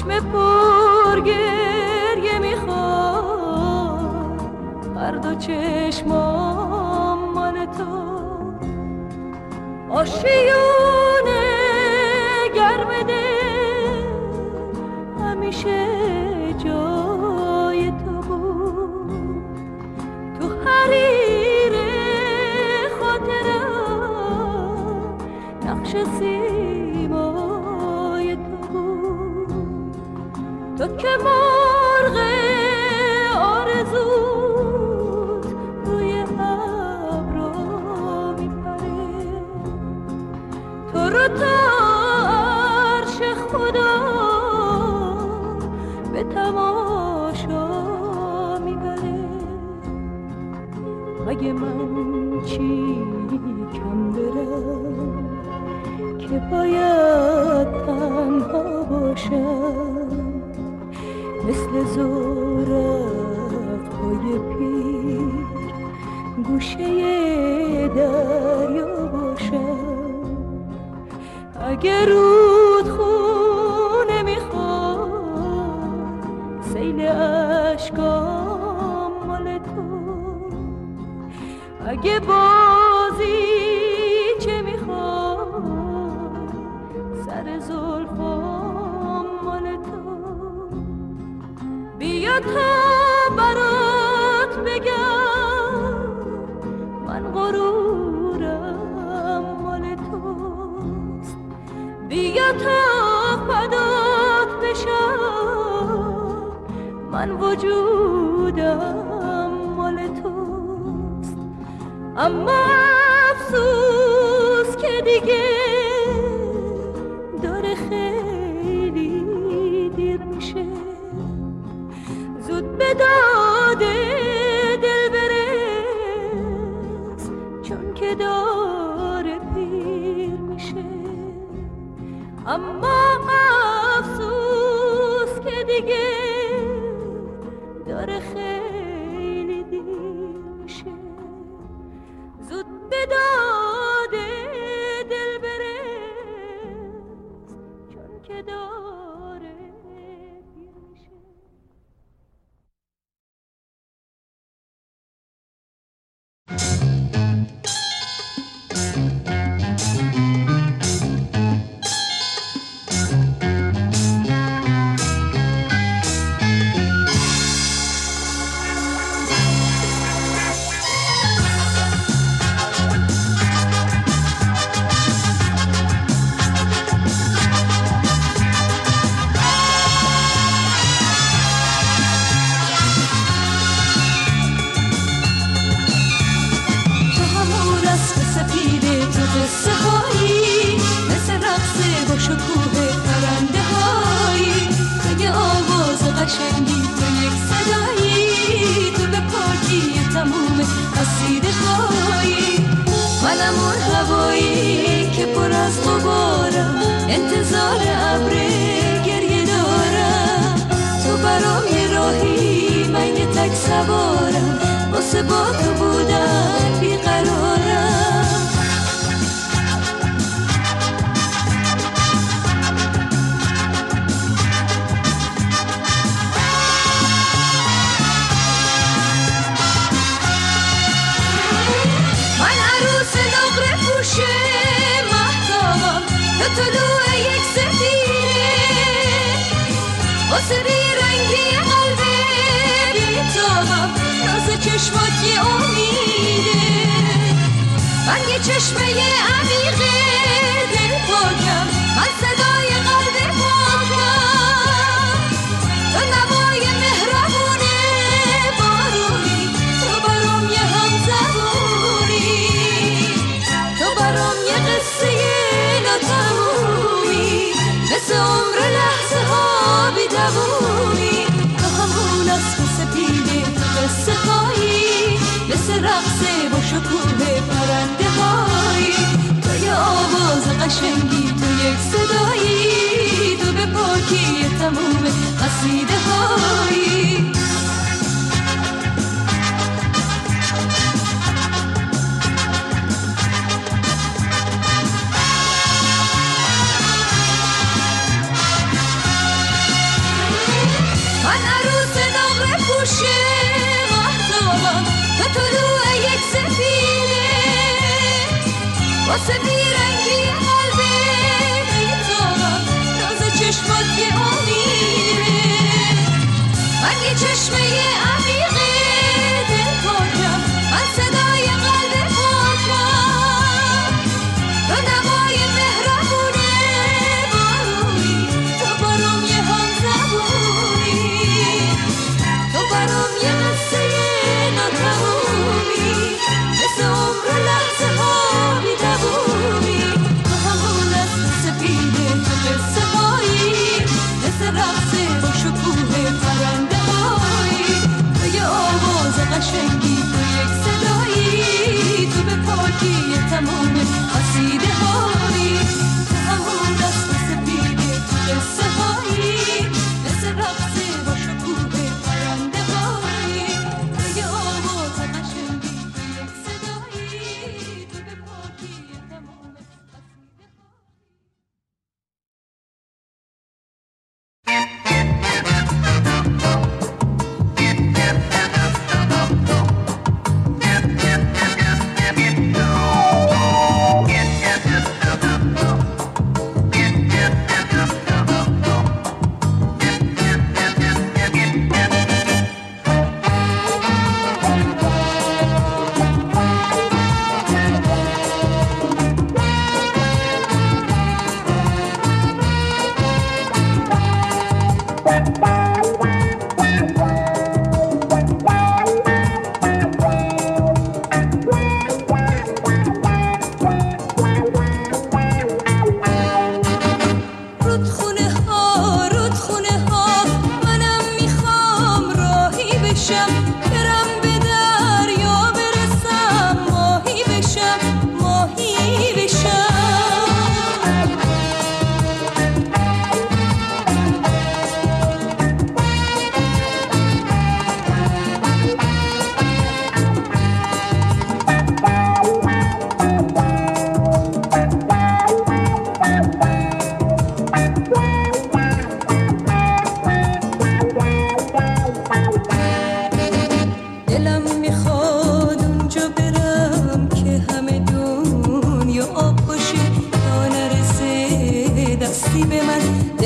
چشم پر گریه می‌خوام هر دو چشمام من تو. آشیون que mon گوشه دریا باشم اگر رود خونه می‌خواد سیل عشقام مال تو. اگه با من وجودم مال توست. اما طلوع یک سفیره. واسه بیرنگی قلب بی تو راز چشمات یه امیده. من یه چشمه عمیقه. دل پاکم شرط عمر لحظه ها بی همون از سپیده قصه هایی مثل رقص با شکوه پرنده هایی. آواز قشنگی تو یک صدایی تو به پاکی تموم قصیده هایی. واسه بیرنگی قلب تو راز چشمات که امیره. من یه چشمه امیر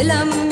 selam.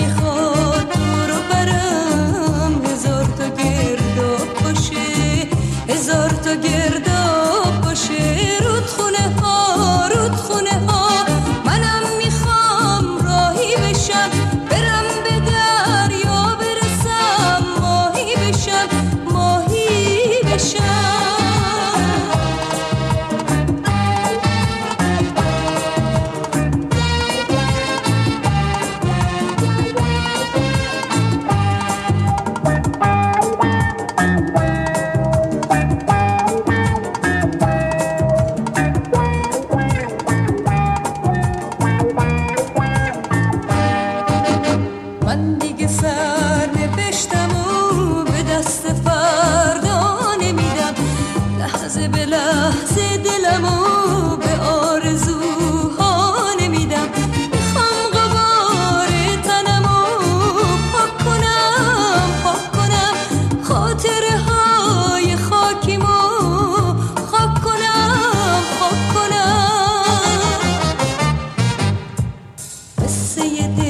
siguiente.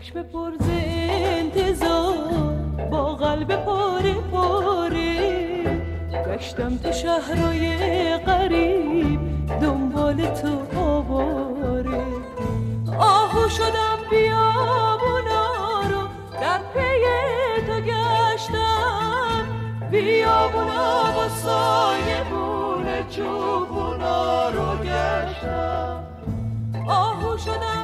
چشم پرز انتظار با قلب پاره پاره. گشتم تو شهرهای غریب دنبال تو آواره. آهو شدم بیابونا رو در پی تو گشتم. بیابونا با سایه بونه چوبونا رو گشتم. آهو شدم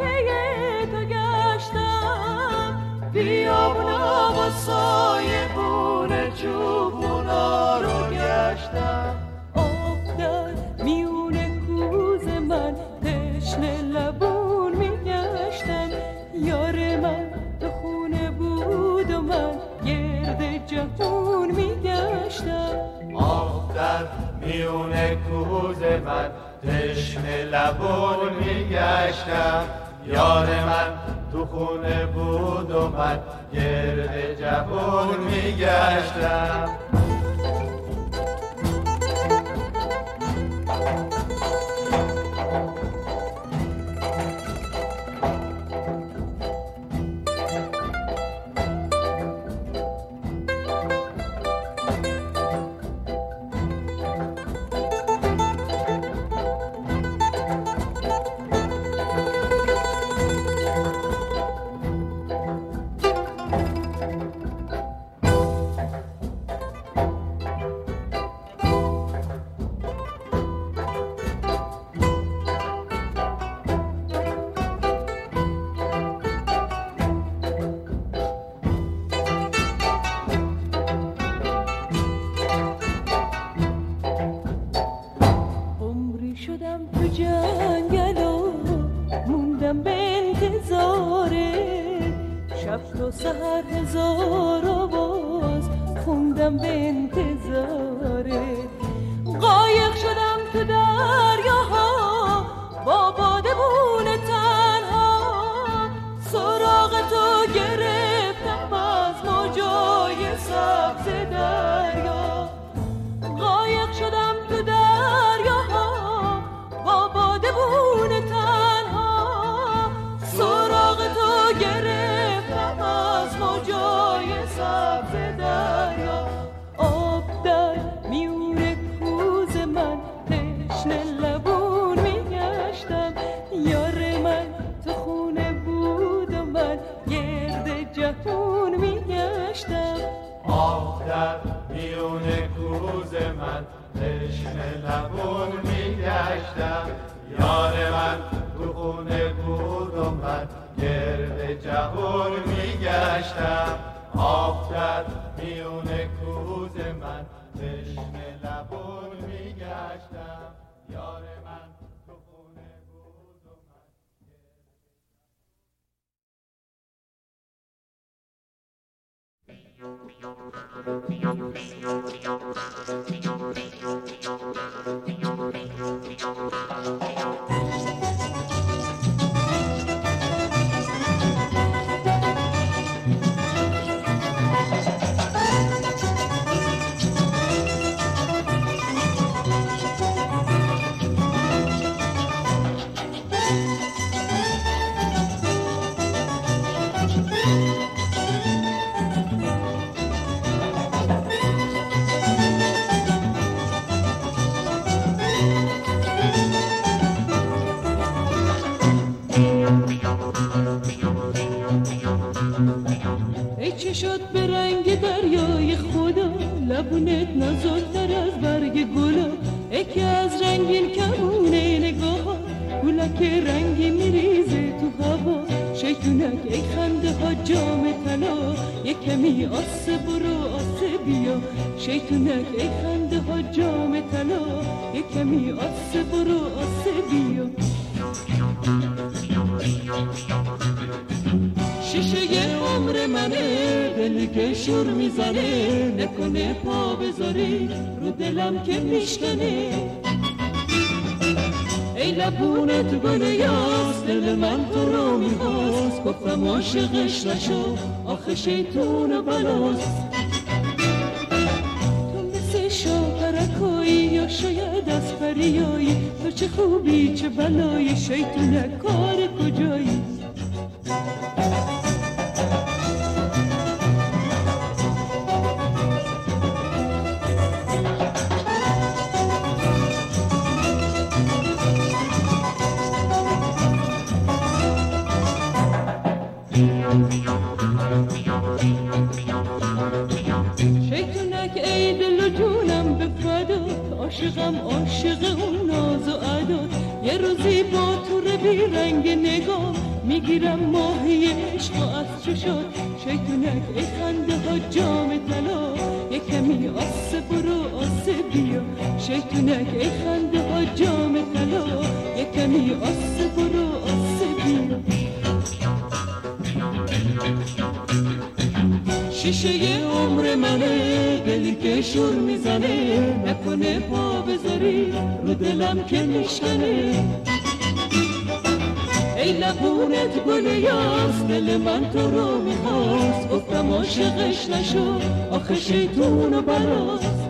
پی تو گشتم بیابونا با سایه بونه چوبونا رو گشتم. آب در میون کوز من تشنه لبون میگشتم یار من تو خونه بود و من گرد جهون میگشتم. آب در میون کوز من تشنه لبون میگشتم. یار من تو خونه بود و من گرد جهون میگشتم. میگشتم یار من تو خونه بود و می‌زنه نکنه پا بذاری رو دلم که میشکنه. ای لبونت گل یاس دل من تو رو می‌خواست گفتم عاشقش نشو آخه شیطون بلاست تو مثل یا شاید از پریایی تو چه خوبی چه بلایی شیطونه کار کجایی؟ شیطونک ای دل و جونم به فدات عاشقم عاشق اون ناز و عدات یه روزی با تو بی رنگ نگاه. می‌گیرم ماهی عشق و از چشات شیطونک ای خنده ها جام طلا. یه کمی آسه برو آسه بیا شیطونک ای خنده ها جام طلا. یه کمی آسه برو آسه بیا شیشه عمر منه دلی که شور می‌زنه نکنه پا بذاری رو دلم که میشکنه. ای لبونت گل یاس دل من تو رو می‌خواست گفتم عاشقش نشو آخه شیطون و براست.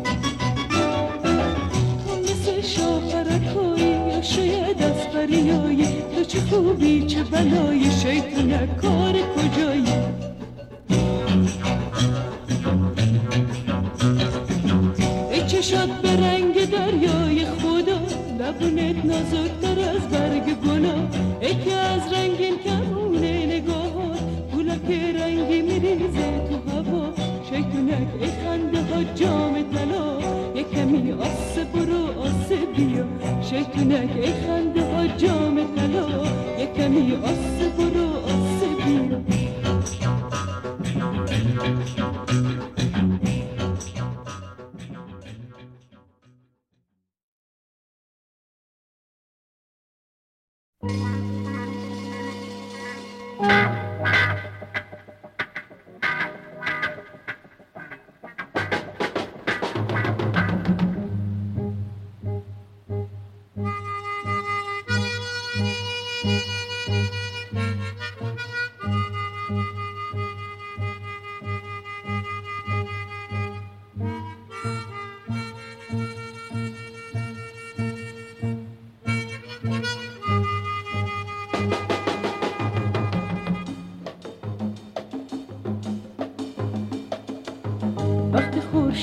شاید از فریایی تو چه خوبی چه بلایی شیطونک کار کجایی؟ چشات به رنگ دریای خدا لبونت نازکتر از برگ گلا ای از رنگین کمونه نگاهات که رنگی میریزه تو هوا. شیطونک ای خنده ها جام طلا. یه کمی آسه برو آسه بیا. شیطونک ای خنده ها جام طلا. یه کمی آسه برو آسه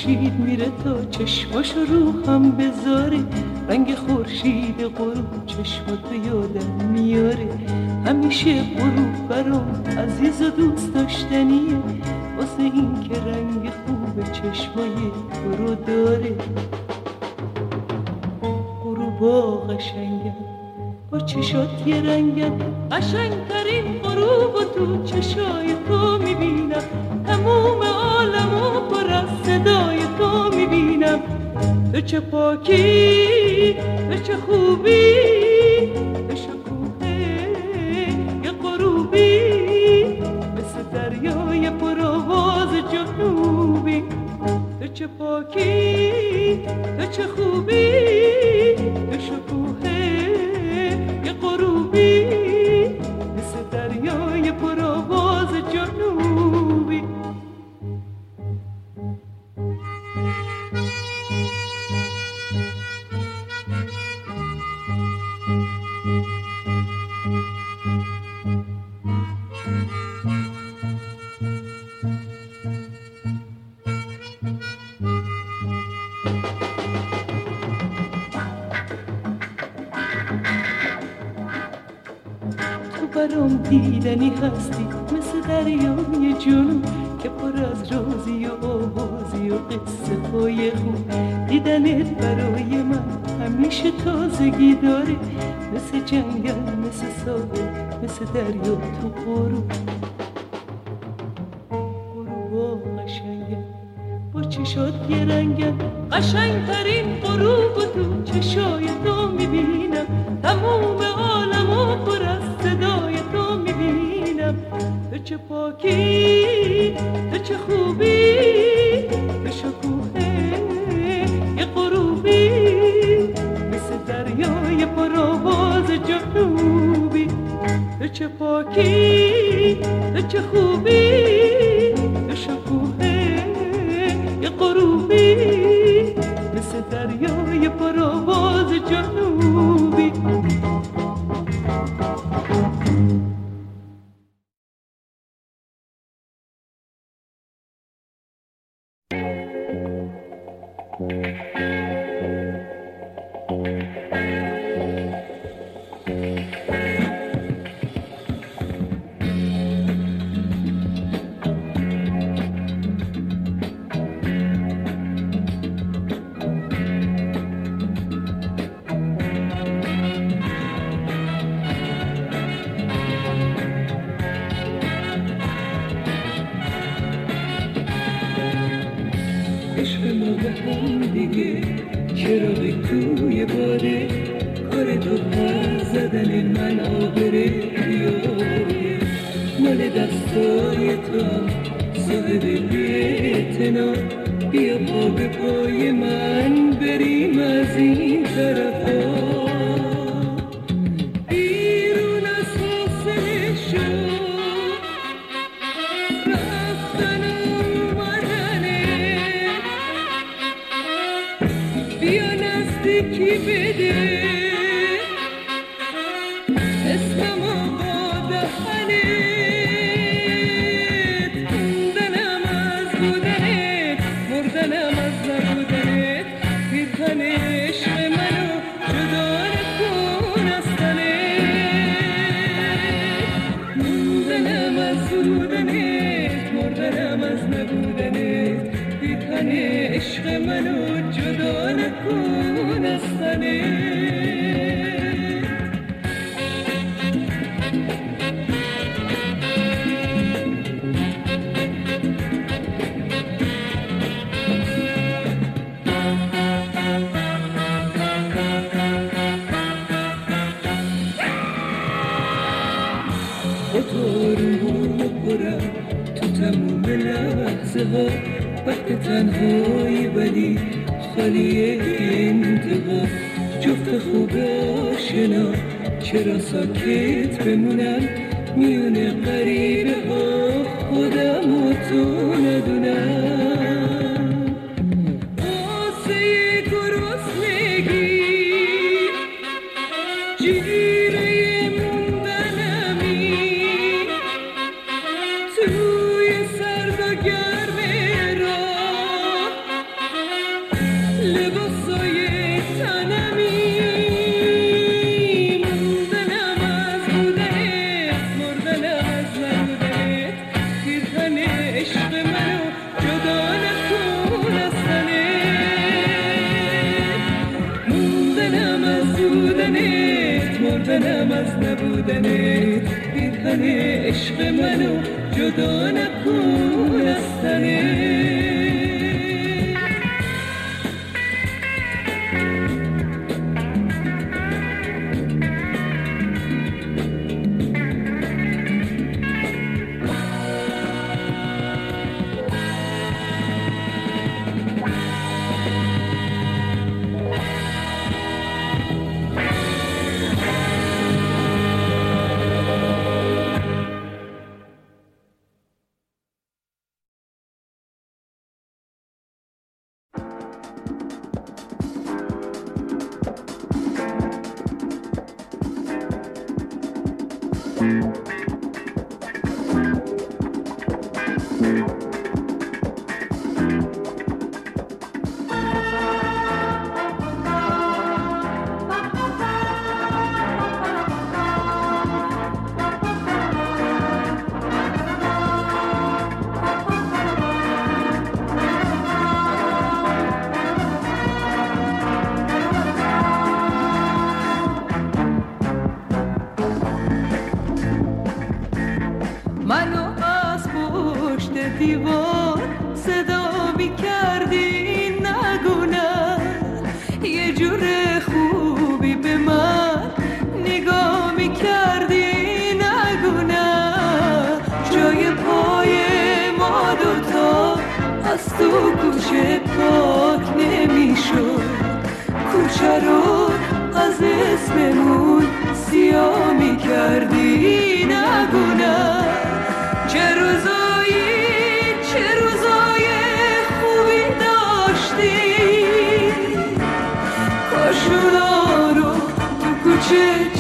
خورشید میره تا چشماشو رو هم بذاره. رنگ خورشید غروب چشماتو یادم میاره. همیشه غروب برام عزیز و دوست داشتنیه. واسه این که رنگ خوب چشمای تو رو داره. غروبا قشنگم با چشات یه رنگم. قشنگترین غروب و تو چشای تو می‌بینم. چه پاکی تو چه خوبی تو شکوه یه غروبی مثل دریای آواز جنوبی. تو چه پاکی تو چه خوبی دیدنی هستی مثل دریای جنوب که پر از رازی و آوازی و قصه های خوب. دیدنت برای من همیشه تازگی داره مثل جنگل مثل ساحل مثل دریا تو غروب. غروبا قشنگم با چشات یه رنگم قشنگترین gibi de انتباه وقت تنهایی ولی خالی انتباه جفت خوب آشنا چرا ساکت بمونم؟ میون قریبه ها خودم و تو ندونم. Música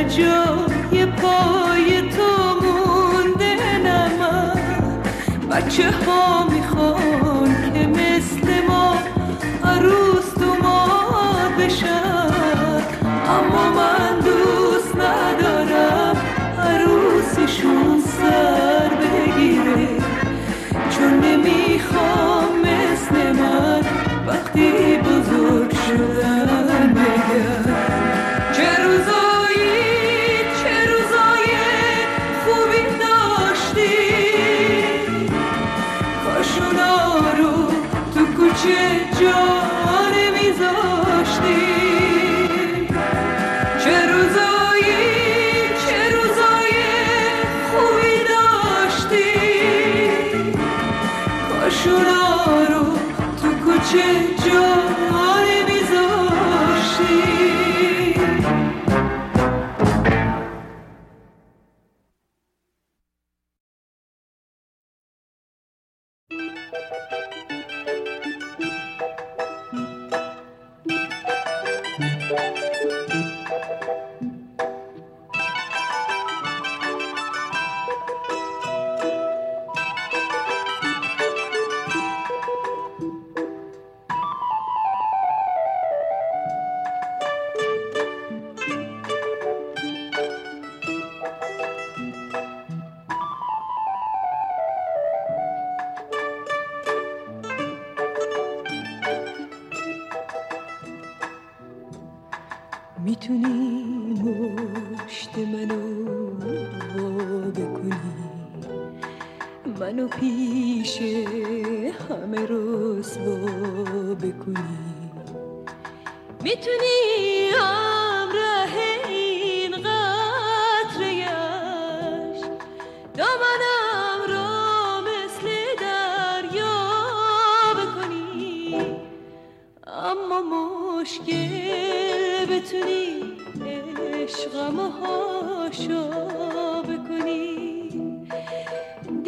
هر جای پای تو مونده نمم بچه ها می‌خوام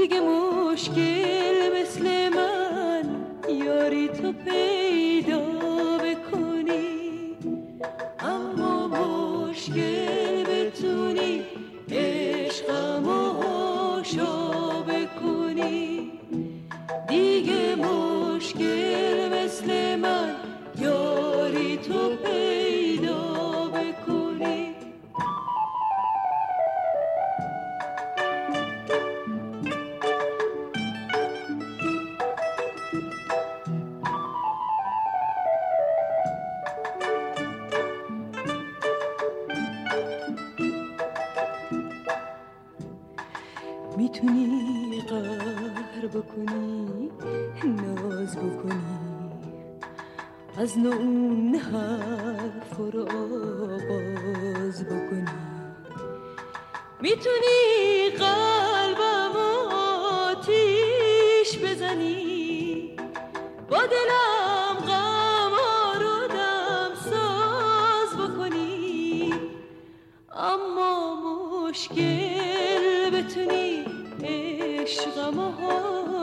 دیگه مشکل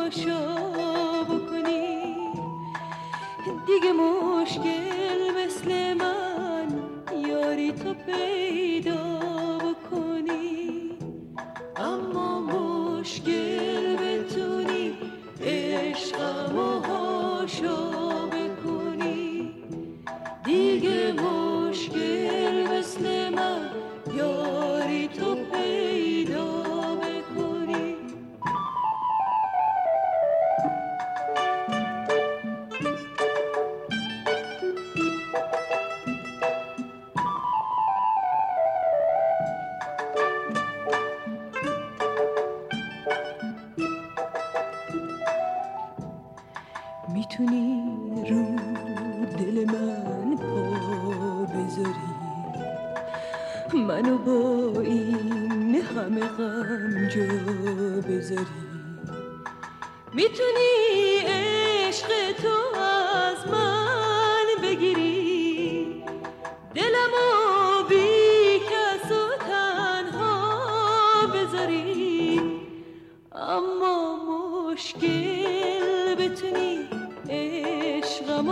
تماشا بکنی دیگه مشکل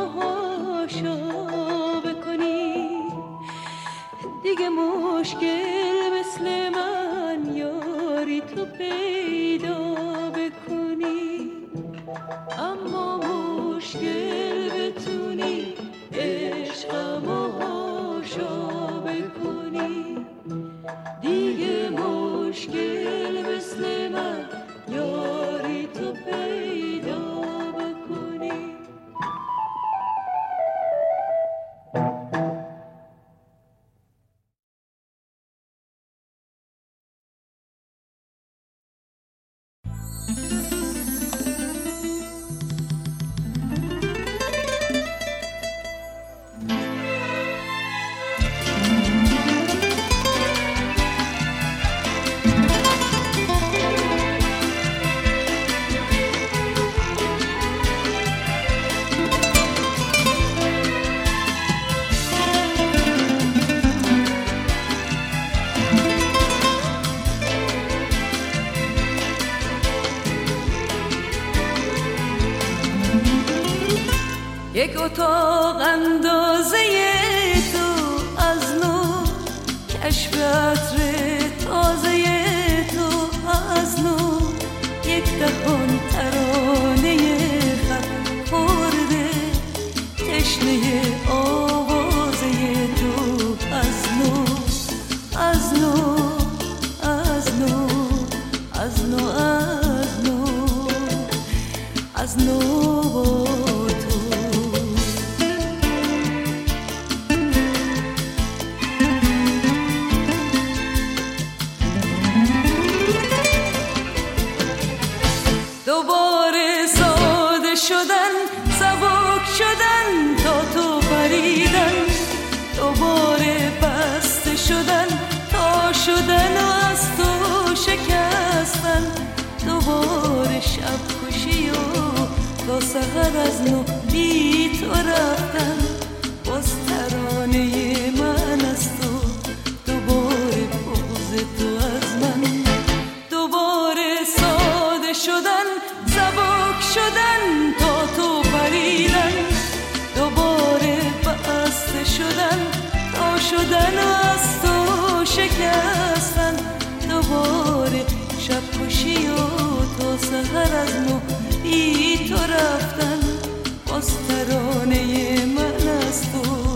هاشو بکنی. دیگه مشکل مثل من یاری تو پیدا بکنی. اما مشکل بتونی عشقمو تا اندازه تو از نو کشف عطر تازه تو از نو یک دهان ترانه خط خورده تشنه آوازه تو از نو از نو از نو از نو از نو از نو شدن از تو شکستن. دوباره شب خوشی و تو سهر از نو بی تو رفتن. باز ترانه من از تو